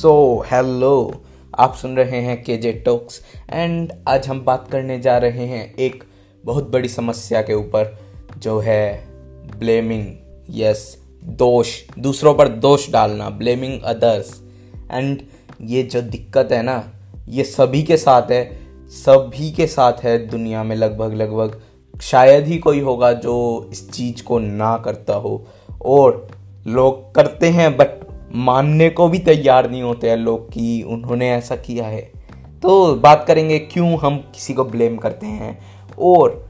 So hello आप सुन रहे हैं के जे टॉक्स एंड आज हम बात करने जा रहे हैं एक बहुत बड़ी समस्या के ऊपर, जो है ब्लेमिंग यस दोष. दूसरों पर दोष डालना ब्लेमिंग अदर्स एंड ये जो दिक्कत है ना, ये सभी के साथ है, सभी के साथ है दुनिया में लगभग लगभग शायद ही कोई होगा जो इस चीज़ को ना करता हो। और लोग करते हैं बट मानने को भी तैयार नहीं होते हैं लोग कि उन्होंने ऐसा किया है। तो बात करेंगे क्यों हम किसी को ब्लेम करते हैं और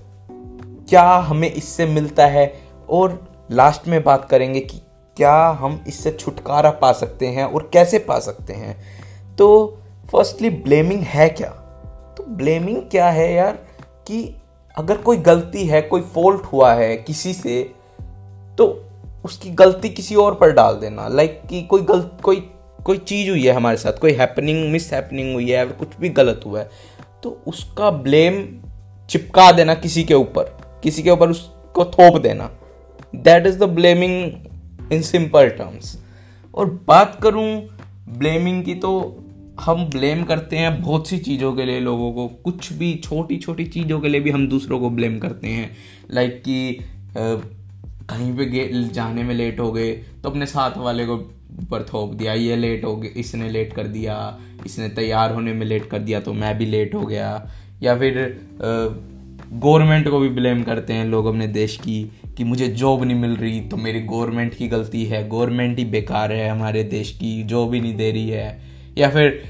क्या हमें इससे मिलता है? और लास्ट में बात करेंगे कि क्या हम इससे छुटकारा पा सकते हैं और कैसे पा सकते हैं। तो फर्स्टली ब्लेमिंग है क्या? तो ब्लेमिंग क्या है यार? कि अगर कोई गलती है, कोई फॉल्ट हुआ है किसी से तो उसकी गलती किसी और पर डाल देना। लाइक कि कोई गलत कोई कोई चीज़ हुई है हमारे साथ, कोई हैपनिंग मिस हैपनिंग हुई है कुछ भी गलत हुआ है तो उसका ब्लेम चिपका देना किसी के ऊपर, किसी के ऊपर उसको थोप देना। That is the blaming in simple terms और बात करूँ ब्लेमिंग की तो हम ब्लेम करते हैं बहुत सी चीज़ों के लिए लोगों को। कुछ भी छोटी छोटी चीज़ों के लिए भी हम दूसरों को ब्लेम करते हैं। लाइक कि कहीं पे जाने में लेट हो गए तो अपने साथ वाले को ऊपर थोप दिया, ये लेट हो गया इसने लेट कर दिया, इसने तैयार होने में लेट कर दिया तो मैं भी लेट हो गया। या फिर गवर्नमेंट को भी ब्लेम करते हैं लोग अपने देश की, कि मुझे जॉब नहीं मिल रही तो मेरी गवर्नमेंट की गलती है गवर्नमेंट ही बेकार है हमारे देश की जॉब ही नहीं दे रही है। या फिर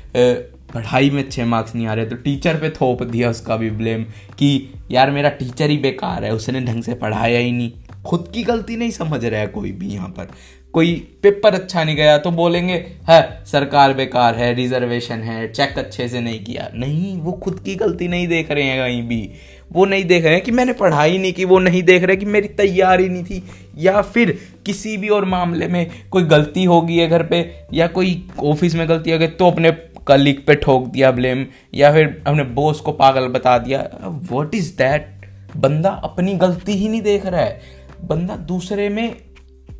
पढ़ाई में अच्छे मार्क्स नहीं आ रहे तो टीचर पे थोप दिया उसका भी ब्लेम कि, यार मेरा टीचर ही बेकार है, उसने ढंग से पढ़ाया ही नहीं। खुद की गलती नहीं समझ रहा है कोई भी यहाँ पर। कोई पेपर अच्छा नहीं गया तो बोलेंगे, है, सरकार बेकार है, रिजर्वेशन है चेक अच्छे से नहीं किया। नहीं, वो खुद की गलती नहीं देख रहे हैं कहीं भी। वो नहीं देख रहे हैं कि मैंने पढ़ाई नहीं की, वो नहीं देख रहे कि मेरी तैयारी नहीं थी। या फिर किसी भी और मामले में कोई गलती होगी है घर पे, या कोई ऑफ़िस में गलती हो गई तो अपने कलीग पे ठोक दिया ब्लेम या फिर अपने बॉस को पागल बता दिया। वॉट इज़ दैट बंदा अपनी गलती ही नहीं देख रहा है। बंदा दूसरे में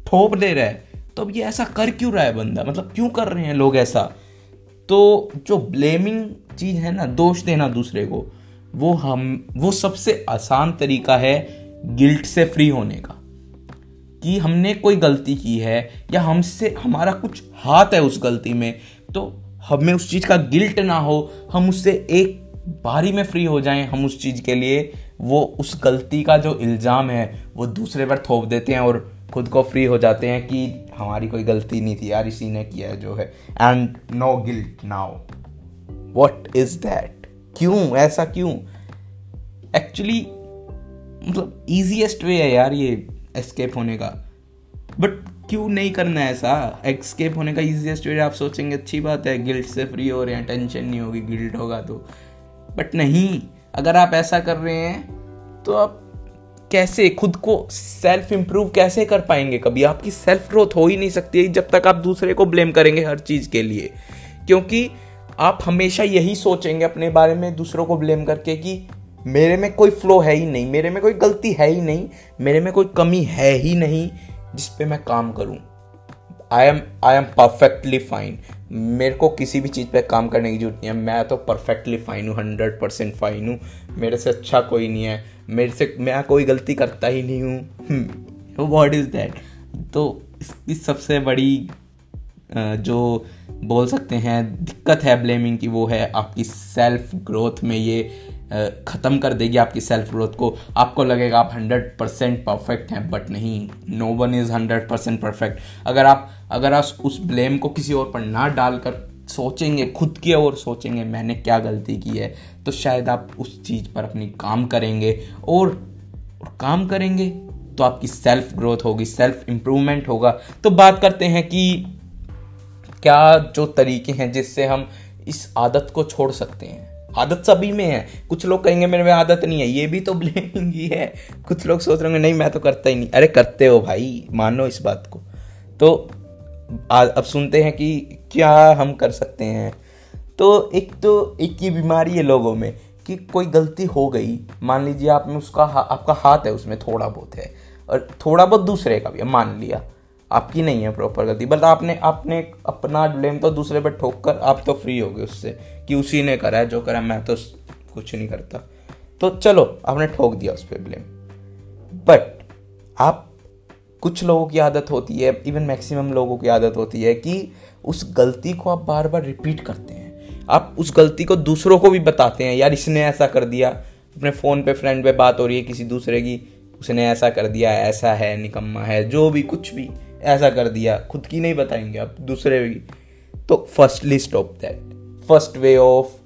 ठोप दे रहा है तो अब ये ऐसा कर क्यों रहा है बंदा? मतलब क्यों कर रहे हैं लोग ऐसा? तो जो ब्लेमिंग चीज़ है ना, दोष देना दूसरे को, वो हम, वो सबसे आसान तरीका है गिल्ट से फ्री होने का। कि हमने कोई गलती की है, या हमसे, हमारा कुछ हाथ है उस गलती में तो हमें उस चीज़ का गिल्ट ना हो, हम उससे एक बारी में फ्री हो जाएँ हम उस चीज़ के लिए वो उस गलती का जो इल्ज़ाम है, वो दूसरे पर थोप देते हैं और खुद को फ्री हो जाते हैं कि हमारी कोई गलती नहीं थी यार, इसी ने किया है जो है। And no guilt now what is that क्यों? ऐसा क्यों? एक्चुअली मतलब ईजीएस्ट वे है यार ये एस्केप होने का। बट क्यों नहीं करना है ऐसा? एस्केप होने का ईजीएस्ट वे आप सोचेंगे, अच्छी बात है गिल्ट से फ्री हो रहे हैं टेंशन नहीं होगी गिल्ट होगा तो। बट नहीं अगर आप ऐसा कर रहे हैं तो आप कैसे, खुद को सेल्फ इम्प्रूव कैसे कर पाएँगे कभी? आपकी सेल्फ ग्रोथ हो ही नहीं सकती जब तक आप दूसरे को ब्लेम करेंगे हर चीज़ के लिए। क्योंकि आप हमेशा यही सोचेंगे अपने बारे में, दूसरों को ब्लेम करके कि मेरे में कोई फ्लो है ही नहीं, मेरे में कोई गलती है ही नहीं, मेरे में कोई कमी है ही नहीं जिस पे मैं काम करूँ। I am I am perfectly fine मेरे को किसी भी चीज़ पे काम करने की ज़रूरत नहीं है। मैं तो परफेक्टली फाइन हूँ हंड्रेड परसेंट फाइन हूँ। मेरे से अच्छा कोई नहीं है। मेरे से, मैं कोई गलती करता ही नहीं हूँ। वॉट इज़ दैट तो इसकी सबसे बड़ी जो बोल सकते हैं, दिक्कत है ब्लेमिंग की वो है आपकी सेल्फ ग्रोथ में ये ख़त्म कर देगी आपकी सेल्फ ग्रोथ को। आपको लगेगा आप हंड्रेड परसेंट परफेक्ट हैं बट नहीं no one is hundred percent perfect अगर आप अगर आप उस ब्लेम को किसी और पर ना डालकर सोचेंगे खुद की ओर सोचेंगे मैंने क्या गलती की है तो शायद आप उस चीज़ पर अपनी काम करेंगे। और, और काम करेंगे तो आपकी सेल्फ ग्रोथ होगी सेल्फ इम्प्रूवमेंट होगा। तो बात करते हैं कि क्या जो तरीके हैं जिससे हम इस आदत को छोड़ सकते हैं। आदत सभी में है। कुछ लोग कहेंगे मेरे में आदत नहीं है। ये भी तो ब्लेमिंग ही है। कुछ लोग सोच रहे होंगे नहीं मैं तो करता ही नहीं। अरे करते हो भाई मानो इस बात को। तो आ, अब सुनते हैं कि क्या हम कर सकते हैं। तो एक तो एक ही बीमारी है लोगों में कि कोई गलती हो गई। मान लीजिए आप में उसका आपका हाथ है उसमें थोड़ा बहुत है। और थोड़ा बहुत दूसरे का भी मान लिया। आपकी नहीं है प्रॉपर गलती। बट आपने आपने अपना ब्लेम तो दूसरे पर ठोक कर आप तो फ्री हो गए उससे कि उसी ने करा है, जो करा मैं तो कुछ नहीं करता। तो चलो, आपने ठोक दिया उस पर ब्लेम बट आप, कुछ लोगों की आदत होती है इवन मैक्सिमम लोगों की आदत होती है कि उस गलती को आप बार बार रिपीट करते हैं। आप उस गलती को दूसरों को भी बताते हैं, यार, इसने ऐसा कर दिया। अपने फ़ोन पे फ्रेंड पे बात हो रही है किसी दूसरे की, उसने ऐसा कर दिया, ऐसा है, निकम्मा है, जो भी, कुछ भी। ऐसा कर दिया, खुद की नहीं बताएँगे आप, दूसरे की तो firstly stop that first way of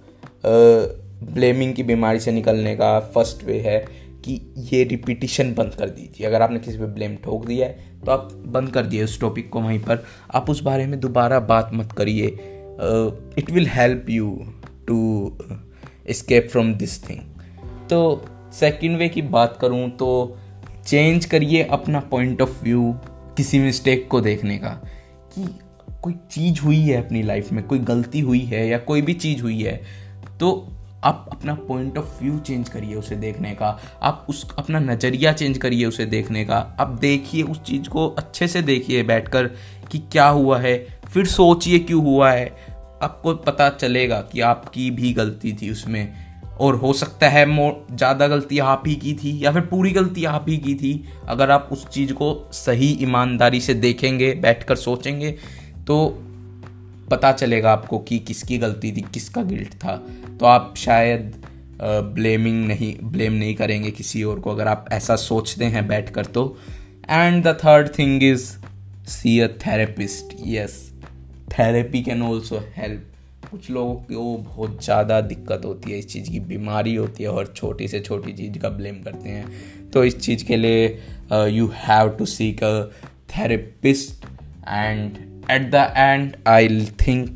blaming की बीमारी से निकलने का फ़र्स्ट वे है कि ये रिपीटिशन बंद कर दीजिए। अगर आपने किसी पे ब्लेम ठोक दिया है तो आप बंद कर दिए उस टॉपिक को वहीं पर। आप उस बारे में दोबारा बात मत करिए। It will help you to escape from this thing तो सेकेंड वे की बात करूँ तो चेंज करिए अपना पॉइंट ऑफ़ व्यू किसी मिस्टेक को देखने का कि कोई चीज़ हुई है अपनी लाइफ में, कोई गलती हुई है या कोई भी चीज़ हुई है तो आप अपना पॉइंट ऑफ़ व्यू चेंज करिए उसे देखने का। आप उस, अपना नज़रिया चेंज करिए उसे देखने का। आप देखिए उस चीज़ को अच्छे से देखिए बैठकर कि क्या हुआ है, फिर सोचिए क्यों हुआ है। आपको पता चलेगा कि आपकी भी गलती थी उसमें। और हो सकता है मोर ज़्यादा गलती आप ही की थी, या फिर पूरी गलती आप ही की थी। अगर आप उस चीज़ को सही ईमानदारी से देखेंगे, बैठकर सोचेंगे तो पता चलेगा आपको कि किसकी गलती थी, किसका गिल्ट था। तो आप शायद ब्लेमिंग नहीं ब्लेम नहीं करेंगे किसी और को, अगर आप ऐसा सोचते हैं बैठ कर तो। And the third thing is see a therapist yes therapy can also help कुछ लोगों को बहुत ज़्यादा दिक्कत होती है इस चीज़ की, बीमारी होती है और छोटी से छोटी चीज़ का ब्लेम करते हैं। तो इस चीज़ के लिए you have to seek a therapist and at the end I think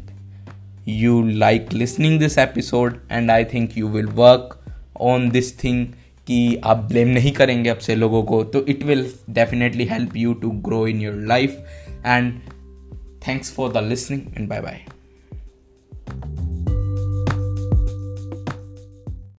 you like listening this episode and i think you will work on this thing कि आप ब्लेम नहीं करेंगे अब से लोगों को। तो it will definitely help you to grow in your life and thanks for the listening and bye bye